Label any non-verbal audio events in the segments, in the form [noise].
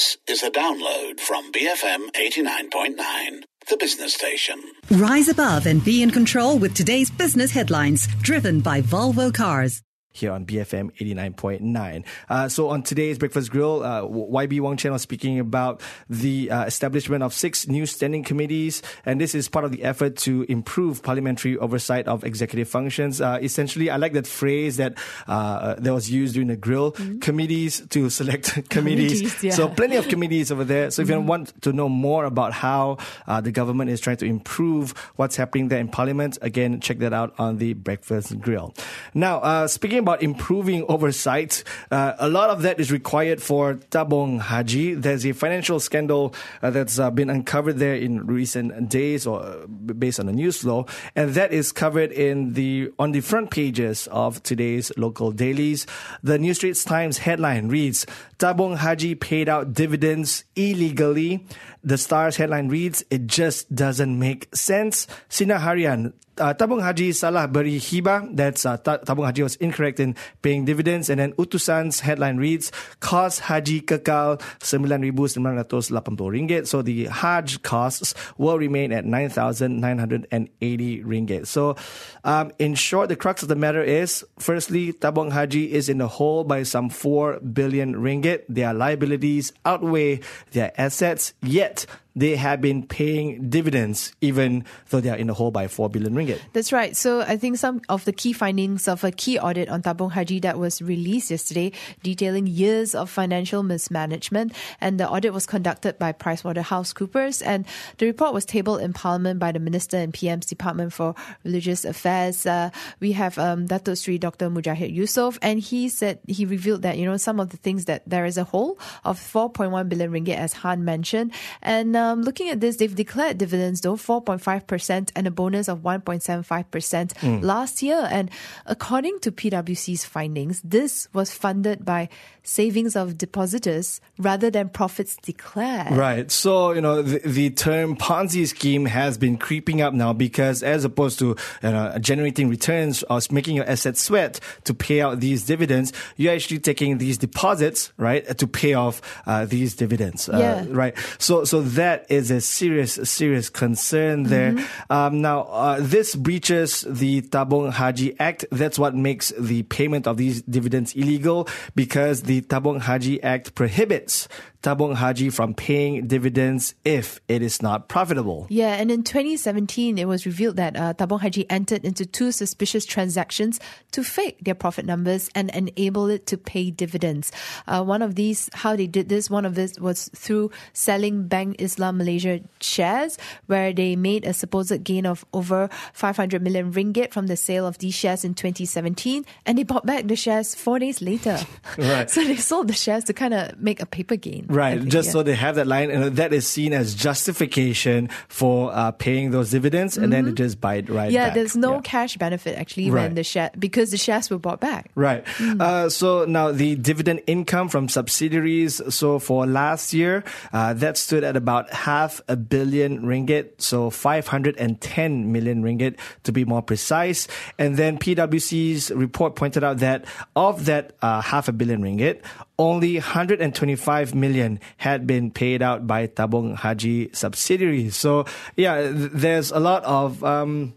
This is a download from BFM 89.9, the business station. Rise above and be in control with today's business headlines, driven by Volvo Cars here on BFM 89.9. Uh, so on today's Breakfast Grill, uh, YB Wong Chen was speaking about the uh, establishment of six new standing committees, and this is part of the effort to improve parliamentary oversight of executive functions. Uh, essentially, I like that phrase that uh, that was used during the grill, mm-hmm. committees to select [laughs] committees. committees yeah. So plenty of committees over there. So if mm-hmm. you want to know more about how uh, the government is trying to improve what's happening there in parliament, again, check that out on the Breakfast Grill. Now, speaking about improving oversight, uh, a lot of that is required for Tabung Haji. There's a financial scandal uh, that's uh, been uncovered there in recent days, or uh, based on the news flow, and that is covered in the on the front pages of today's local dailies. The New Straits Times headline reads: Tabung Haji paid out dividends illegally. The Star's headline reads: It just doesn't make sense. Sinar Harian uh, Tabung Haji salah beri hibah. That's uh, Tabung Haji was incorrect in paying dividends. And then Utusan's headline reads, cost Haji kekal RM9,980. So the Hajj costs will remain at 9,980 ringgit. So um, in short, the crux of the matter is, firstly, Tabung Haji is in the hole by some 4 billion ringgit. Their liabilities outweigh their assets, yet they have been paying dividends even though they are in the hole by 4 billion ringgit. That's right. So I think some of the key findings of a key audit on Tabung Haji that was released yesterday detailing years of financial mismanagement and the audit was conducted by PricewaterhouseCoopers and the report was tabled in Parliament by the Minister and PM's Department for Religious Affairs. Uh, we have um, Dato Sri Dr. Mujahid Yusof and he said he revealed that you know some of the things that there is a hole of 4.1 billion ringgit as Han mentioned and um, looking at this, they've declared dividends though 4.5% and a bonus of 1.75% mm. last year. And according to PwC's findings, this was funded by savings of depositors rather than profits declared. Right. So, you know, the, the term Ponzi scheme has been creeping up now because as opposed to you know, generating returns or making your assets sweat to pay out these dividends, you're actually taking these deposits, right, to pay off uh, these dividends. Uh, yeah. Right. So, so that that is a serious, serious concern there. Mm-hmm. Um, now, uh, this breaches the Tabung Haji Act. That's what makes the payment of these dividends illegal because the Tabung Haji Act prohibits Tabung Haji from paying dividends if it is not profitable. Yeah, and in 2017, it was revealed that uh, Tabung Haji entered into two suspicious transactions to fake their profit numbers and enable it to pay dividends. Uh, one of these, how they did this, one of this was through selling Bank Islam Malaysia shares, where they made a supposed gain of over 500 million ringgit from the sale of these shares in 2017, and they bought back the shares four days later. [laughs] right. [laughs] So they sold the shares to kind of make a paper gain. Right, think, just yeah. so they have that line, and that is seen as justification for uh, paying those dividends, mm-hmm. and then they mm-hmm. just buy it right yeah, back. there's no yeah. cash benefit actually right. when the share because the shares were bought back. Right. Mm. Uh, so now the dividend income from subsidiaries. So for last year, uh, that stood at about half a billion ringgit, so 510 million ringgit to be more precise. And then PwC's report pointed out that of that uh, half a billion ringgit, only 125 million had been paid out by Tabung Haji subsidiaries. So yeah, there's a lot of um,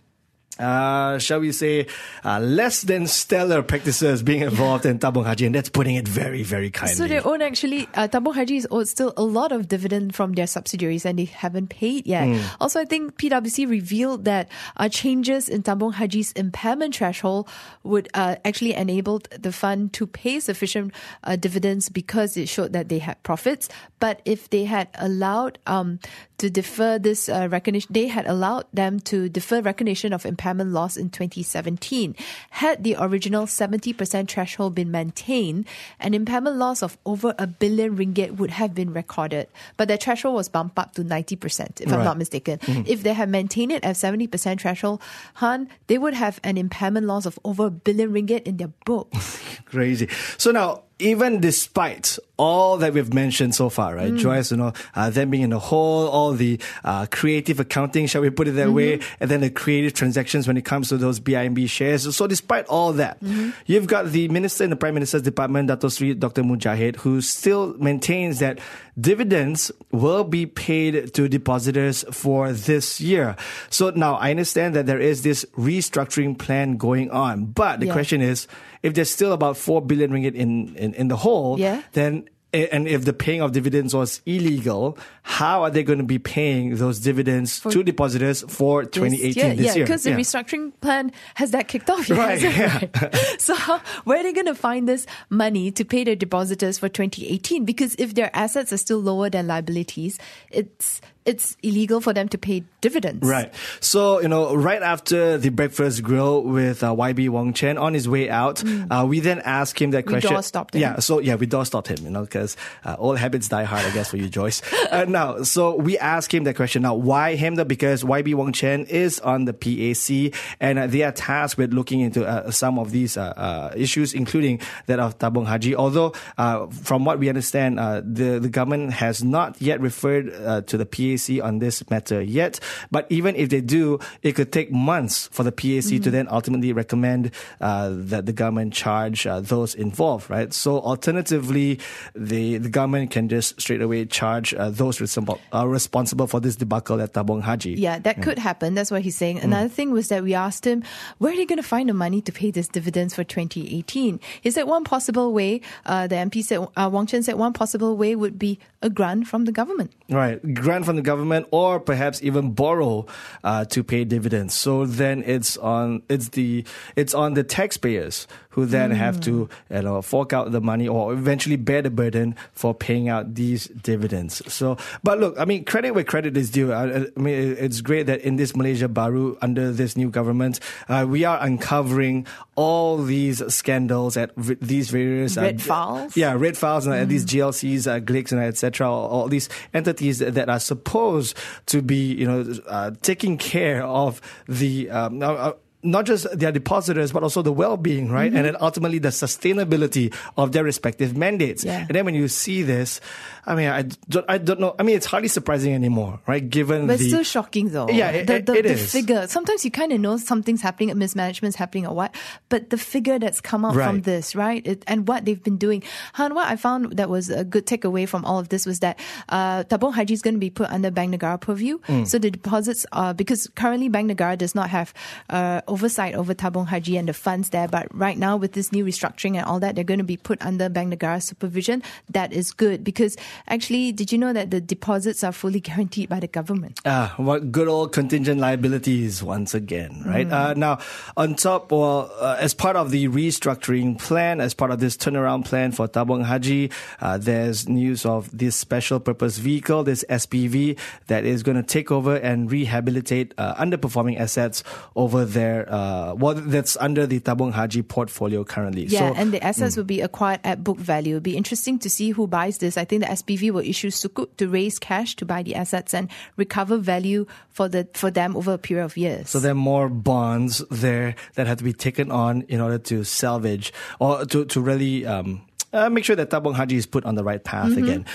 uh, shall we say, uh, less than stellar practices being [laughs] involved in Tabung Haji, and that's putting it very, very kindly. So they own actually, uh, Tabung Haji is owed still a lot of dividend from their subsidiaries, and they haven't paid yet. Mm. Also, I think PwC revealed that uh, changes in Tabung Haji's impairment threshold would uh, actually enable the fund to pay sufficient uh, dividends because it showed that they had profits. But if they had allowed um, to defer this uh, recognition, they had allowed them to defer recognition of impairment loss in 2017. Had the original 70% threshold been maintained, an impairment loss of over a billion ringgit would have been recorded. But the threshold was bumped up to 90%, if right. I'm not mistaken. Mm-hmm. If they had maintained it at 70% threshold, Han, they would have an impairment loss of over a billion ringgit in their books. [laughs] Crazy. So now, even despite all that we've mentioned so far, right, mm. Joyce, you know, uh, them being in the hole, all the uh, creative accounting, shall we put it that mm-hmm. way, and then the creative transactions when it comes to those BIMB shares. So despite all that, mm-hmm. you've got the minister in the Prime Minister's Department, Dato Sri Dr. Mujahid, who still maintains that dividends will be paid to depositors for this year. So now I understand that there is this restructuring plan going on, but the Yeah. question is, if there's still about 4 billion ringgit in, in, in the hole, Yeah. then and if the paying of dividends was illegal, how are they going to be paying those dividends to depositors for 2018 yeah, this yeah, year? because the restructuring plan has that kicked off. yet, Right, yeah. Right. [laughs] so how, where are they going to find this money to pay their depositors for 2018? Because if their assets are still lower than liabilities, it's it's illegal for them to pay dividends. Right. So, you know, right after the breakfast grill with uh, YB Wong Chen on his way out, uh, we then asked him that Mm. We question. door stopped him. Yeah. So, yeah, we door stopped him, you know, because uh, old habits die hard, I guess, for you, Joyce. [laughs] uh, now, so we asked him that question. Now, why him? Though? Because YB Wong Chen is on the PAC and uh, they are tasked with looking into uh, some of these uh, issues, including that of Tabung Haji. Although, uh, from what we understand, uh, the, the government has not yet referred uh, to the PAC on this matter yet. But even if they do, it could take months for the PAC to then ultimately recommend uh, that the government charge uh, those involved, right? So alternatively, the, the government can just straight away charge uh, those responsible, uh, responsible for this debacle at Tabung Haji. Yeah, that could happen. That's what he's saying. Mm. Another thing was that we asked him, where are they going to find the money to pay this dividends for 2018? He said one possible way, uh, the MP said, uh, Wong Chen said one possible way would be a grant from the government. Right, grant from the government, or perhaps even borrow uh, to pay dividends. So then it's on it's the it's on the taxpayers who then have to you know fork out the money or eventually bear the burden for paying out these dividends. So, but look, I mean, credit where credit is due. I, I mean, it's great that in this Malaysia Baru under this new government, uh, we are uncovering all these scandals at v- these various Red uh, files? Yeah, red files and uh, these GLCs, uh, Glicks, and etc. All, all these entities that, that are supposed to be, you know, uh, taking care of the. Um, uh, uh, not just their depositors, but also the well-being, right? And then ultimately the sustainability of their respective mandates. Yeah. And then when you see this, I mean, I don't, I don't know. I mean, it's hardly surprising anymore, right? Given But it's the still shocking though. Yeah, it- the, the, it the figure. Sometimes you kind of know something's happening, a mismanagement's happening or what, but the figure that's come out from this, right? It, and what they've been doing. Han, what I found that was a good takeaway from all of this was that uh, Tabung Haji is going to be put under Bank Negara purview. Mm. So the deposits are, because currently Bank Negara does not have uh, oversight over Tabung Haji and the funds there, but right now with this new restructuring and all that, they're going to be put under Bank Negara supervision. That is good because actually, did you know that the deposits are fully guaranteed by the government? Ah, what good old contingent liabilities once again, right? Uh, now, on top, well, uh, as part of the restructuring plan, as part of this turnaround plan for Tabung Haji, uh, there's news of this special purpose vehicle, this SPV, that is going to take over and rehabilitate uh, underperforming assets over there. Uh, well, that's under the Tabung Haji portfolio currently. Yeah, so, and the assets will be acquired at book value. It'll be interesting to see who buys this. I think the SPV will issue sukuk to raise cash to buy the assets and recover value for the for them over a period of years. So there are more bonds there that have to be taken on in order to salvage or to, to really um, uh, make sure that Tabung Haji is put on the right path again.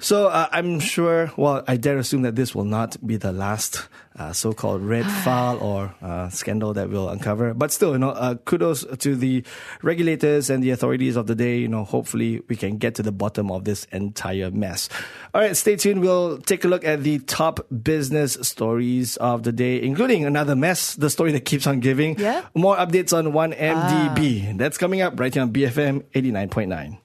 So uh, I'm sure, well, I dare assume that this will not be the last uh, so-called red [sighs] file or uh, scandal that we'll uncover. But still, you know, uh, kudos to the regulators and the authorities of the day. You know, hopefully we can get to the bottom of this entire mess. All right, stay tuned. We'll take a look at the top business stories of the day, including another mess, the story that keeps on giving. Yeah. More updates on 1MDB. That's coming up right here on BFM 89.9.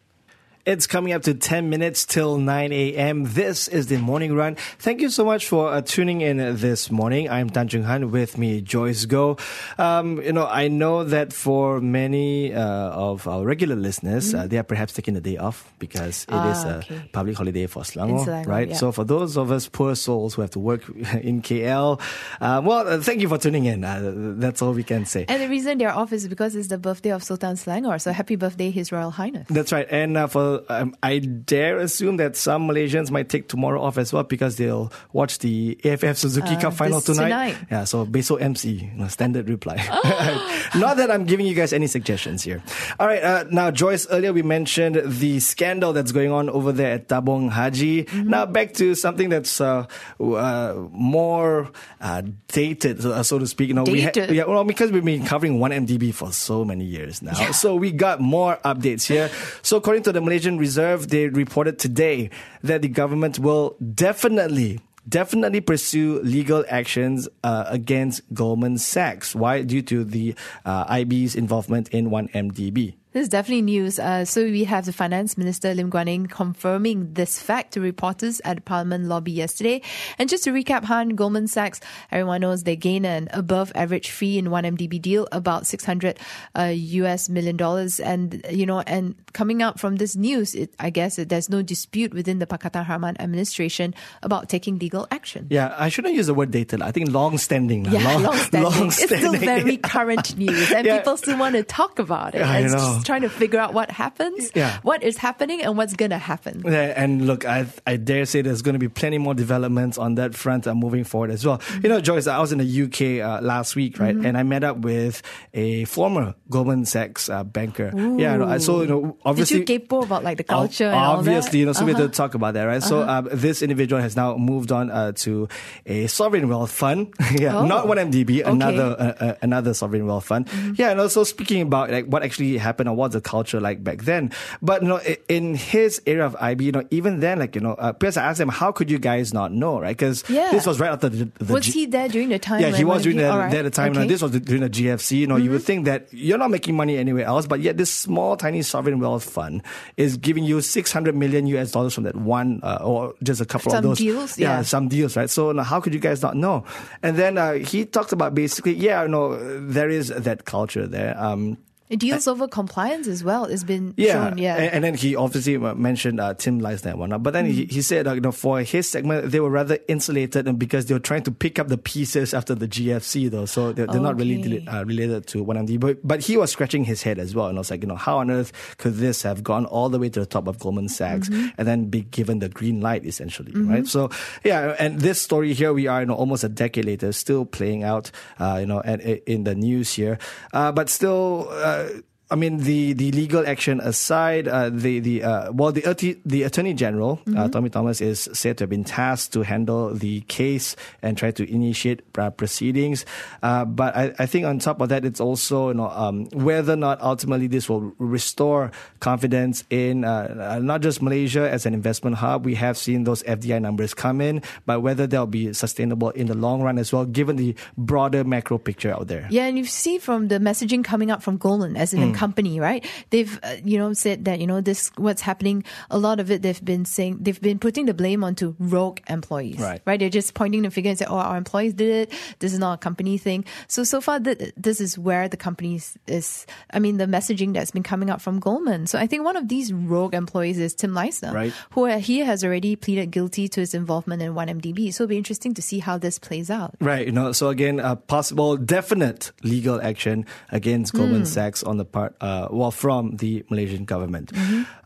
It's coming up to 10 minutes till 9 a.m. This is the morning run. Thank you so much for uh, tuning in this morning. I'm Tan Jung Han with me, Joyce Goh. Um, you know, I know that for many uh, of our regular listeners, uh, they are perhaps taking the day off because it is Ah, a okay. public holiday for Selangor, Selangor, right? yeah. So for those of us poor souls who have to work [laughs] in KL, uh, well, uh, thank you for tuning in. Uh, that's all we can say. and the reason they're off is because it's the birthday of Sultan Selangor. So happy birthday, His Royal Highness. That's right. And uh, for um, I dare assume that some Malaysians might take tomorrow off as well because they'll watch the AFF Suzuki Uh, Cup final tonight. tonight. Yeah, so Beso MC, standard reply. [laughs] Not that I'm giving you guys any suggestions here. All right, uh, now Joyce, earlier we mentioned the scandal that's going on over there at Tabung Haji. Mm-hmm. Now back to something that's uh, uh, more uh, dated, so, so to speak. You know, we ha- Dated? yeah, well, because we've been covering 1MDB for so many years now. So we got more updates here. So according to the Malaysia Reserve, they reported today that the government will definitely definitely pursue legal actions uh, against Goldman Sachs. Why? Due to the uh, IB's involvement in 1MDB. This is definitely news. Uh, so we have the Finance Minister Lim Guan Eng confirming this fact to reporters at Parliament lobby yesterday. And just to recap, Han, Goldman Sachs, everyone knows they gain an above average fee in one MDB deal, about 600 uh, US million dollars. And, you know, and coming out from this news, it, I guess it, there's no dispute within the Pakatan Harapan administration about taking legal action. Yeah, I shouldn't use the word dated. I think long standing. Yeah, long, long standing. long It's still very [laughs] current news, and Yeah. people still want to talk about it. Know. Just trying to figure out what happens, Yeah. what is happening, and what's going to happen. Yeah, and look, I I dare say there's going to be plenty more developments on that front uh, moving forward as well. Mm-hmm. You know, Joyce, I was in the UK uh, last week, right, and I met up with a former Goldman Sachs uh, banker. Yeah, I- so you know, Did obviously. you capo about like the culture? Obviously, you know, so we Uh-huh. had to talk about that, right? So um, this individual has now moved on uh, to a sovereign wealth fund. [laughs] yeah, Oh. not one MDB, Okay. Mm-hmm. another uh, uh, another sovereign wealth fund. Yeah, and also speaking about like what actually happened or what's the culture like back then. But you know, in his area of IB, you know, even then, like you know, uh, because I asked him, how could you guys not know, right? Because Yeah. this was right after the, the Was G- he there during the time? yeah, he was during the, right. there at the time. You know, Okay. Mm-hmm. this was during the GFC. You know, you would think that you're not making money anywhere else, but yet this small, tiny sovereign wealth fund is giving you 600 million US dollars from that one, uh, or just a couple Some of those deals, Yeah, yeah. some deals, right? So now, how could you guys not know? And then uh, he talked about basically, yeah, you know, there is that culture there. Um, It deals over compliance as well. It's been yeah, shown. Yeah. And, and then he obviously uh, mentioned uh, Tim Leissner and whatnot. But then he, he said, uh, you know, for his segment, they were rather insulated and because they were trying to pick up the pieces after the GFC, though. So they're, they're not really Okay. uh, related to 1MD. But, but he was scratching his head as well. And I was like, you know, how on earth could this have gone all the way to the top of Goldman Sachs and then be given the green light, essentially, right? So, yeah, and this story here, we are, you know, almost a decade later, still playing out, uh, you know, and, in the news here. Uh, but still, uh, I mean, the, the legal action aside, uh, the the uh, well, the the attorney general uh, Tommy Thomas is said to have been tasked to handle the case and try to initiate uh, proceedings. Uh, but I, I think on top of that, it's also you know um, whether or not ultimately this will restore confidence in uh, uh, not just Malaysia as an investment hub. We have seen those FDI numbers come in, but whether they'll be sustainable in the long run as well, given the broader macro picture out there. Yeah, and you see from the messaging coming out from Goldman as an company, right? They've uh, you know said that you know this what's happening. A lot of it they've been saying they've been putting the blame onto rogue employees, Right. Right? They're just pointing the finger and say, "Oh, our employees did it. This is not a company thing." So so far, th- this is where the companies is. I mean, the messaging that's been coming out from Goldman. So I think one of these rogue employees is Tim Leissner, Right. Who uh, he has already pleaded guilty to his involvement in 1MDB. So it'll be interesting to see how this plays out. Right, you know, so again, a possible definite legal action against Goldman Sachs on the part, uh, well, from the Malaysian government.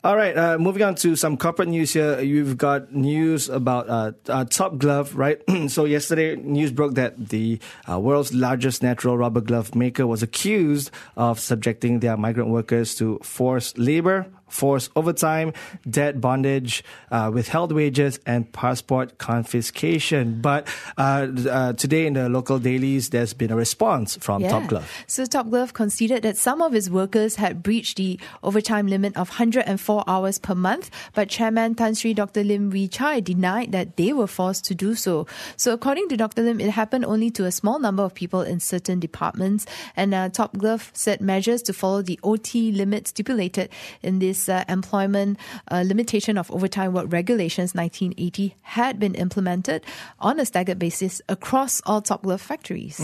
All right, uh, moving on to some corporate news here. You've got news about uh, uh, Top Glove, right? [clears throat] so yesterday, news broke that the uh, world's largest natural rubber glove maker was accused of subjecting their migrant workers to forced labor forced overtime, debt bondage, uh, withheld wages, and passport confiscation. But uh, uh, today in the local dailies, there's been a response from Top Glove. So Top Glove conceded that some of its workers had breached the overtime limit of 104 hours per month, but Chairman Tan Sri Dr. Lim Wee Chai denied that they were forced to do so. So according to Dr. Lim, it happened only to a small number of people in certain departments, and uh, Top Glove said measures to follow the OT limit stipulated in this uh, employment uh, limitation of overtime work regulations 1980 had been implemented on a staggered basis across all Top Glove factories.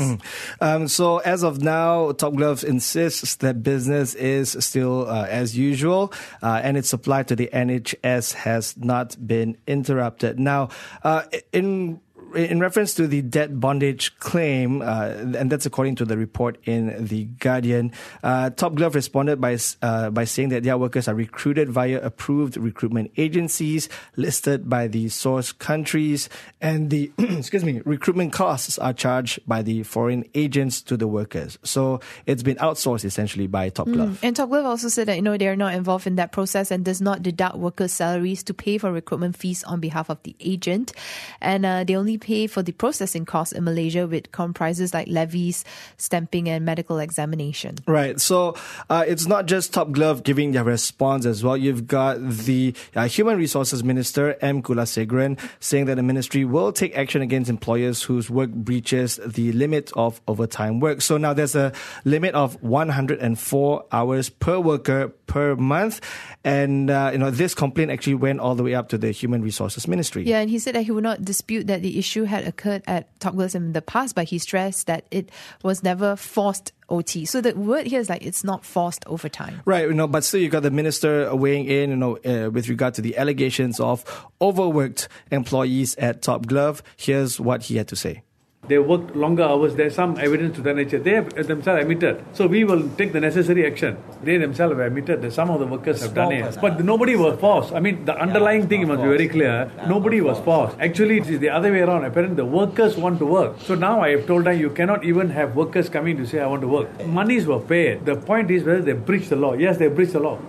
Um, so as of now, Top Glove insists that business is still uh, as usual, uh, and its supply to the NHS has not been interrupted. Now, uh, in in reference to the debt bondage claim, uh, and that's according to the report in the Guardian, uh, Top Glove responded by uh, by saying that their workers are recruited via approved recruitment agencies listed by the source countries, and the [clears throat] excuse me recruitment costs are charged by the foreign agents to the workers. So it's been outsourced essentially by Top Glove. And Top Glove also said that you know they are not involved in that process and does not deduct workers' salaries to pay for recruitment fees on behalf of the agent, and uh, they only pay for the processing costs in Malaysia, which comprises like levies, stamping, and medical examination. Right. So uh, it's not just Top Glove giving their response as well. You've got the uh, Human Resources Minister, M. Kulasegaran, saying that the ministry will take action against employers whose work breaches the limit of overtime work. So now there's a limit of 104 hours per worker per month. And, uh, you know, this complaint actually went all the way up to the Human Resources Ministry. Yeah, and he said that he would not dispute that the issue had occurred at Top Glove in the past, but he stressed that it was never forced OT. So the word here is like it's not forced overtime. Right, you know, but still you got the minister weighing in, you know, uh, with regard to the allegations of overworked employees at Top Glove. Here's what he had to say. They worked longer hours. There's some evidence to that nature. They have uh, themselves admitted. So we will take the necessary action. They themselves have admitted that some of the workers have done it. But nobody was forced. I mean, the underlying thing must be very clear. Nobody was forced. Actually, it is the other way around. Apparently, the workers want to work. So now I have told them you cannot even have workers coming to say, I want to work. Monies were paid. The point is whether they breach the law. Yes, they breach the law.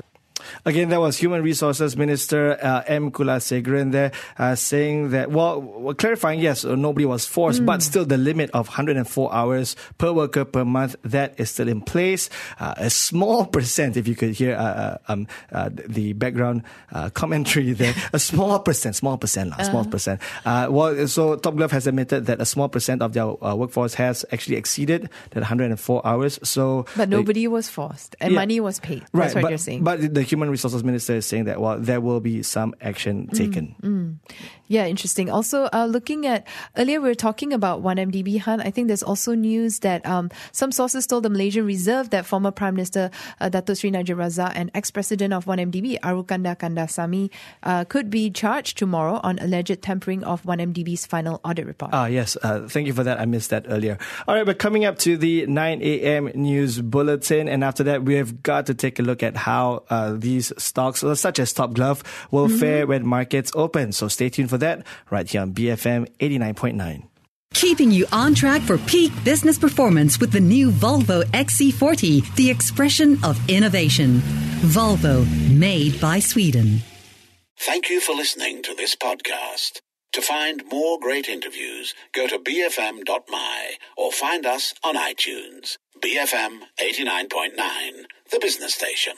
Again, that was Human Resources Minister uh, M. Kulasegaran there uh, saying that, well, clarifying, yes, uh, nobody was forced, mm. but still the limit of 104 hours per worker per month, that is still in place. Uh, a small [laughs] percent, if you could hear uh, uh, um, the background commentary [laughs] there, a small percent, small percent, uh-huh. small percent. well, so Top Glove has admitted that a small percent of their workforce has actually exceeded that 104 hours. So, But nobody was forced and yeah, money was paid. That's what but, you're saying. But the Human Resources Minister is saying that, well, there will be some action mm, taken. Mm, mm. Yeah, interesting. Also, uh, looking at earlier, we were talking about 1MDB, Han. I think there's also news that um, some sources told the Malaysian Reserve that former Prime Minister uh, Dato Sri Najib Razak and ex president of 1MDB, Arul Kanda Kandasamy, uh, could be charged tomorrow on alleged tampering of 1MDB's final audit report. Ah, yes. Uh, thank you for that. I missed that earlier. All right, but coming up to the 9 a.m. news bulletin, and after that, we've got to take a look at how uh, these stocks, uh, such as Top Glove, will mm-hmm. fare when markets open. So stay tuned for that right here on BFM 89.9. Keeping you on track for peak business performance with the new Volvo XC40, the expression of innovation. Volvo, made by Sweden. Thank you for listening to this podcast. To find more great interviews, go to bfm.my or find us on iTunes. BFM 89.9, the business station.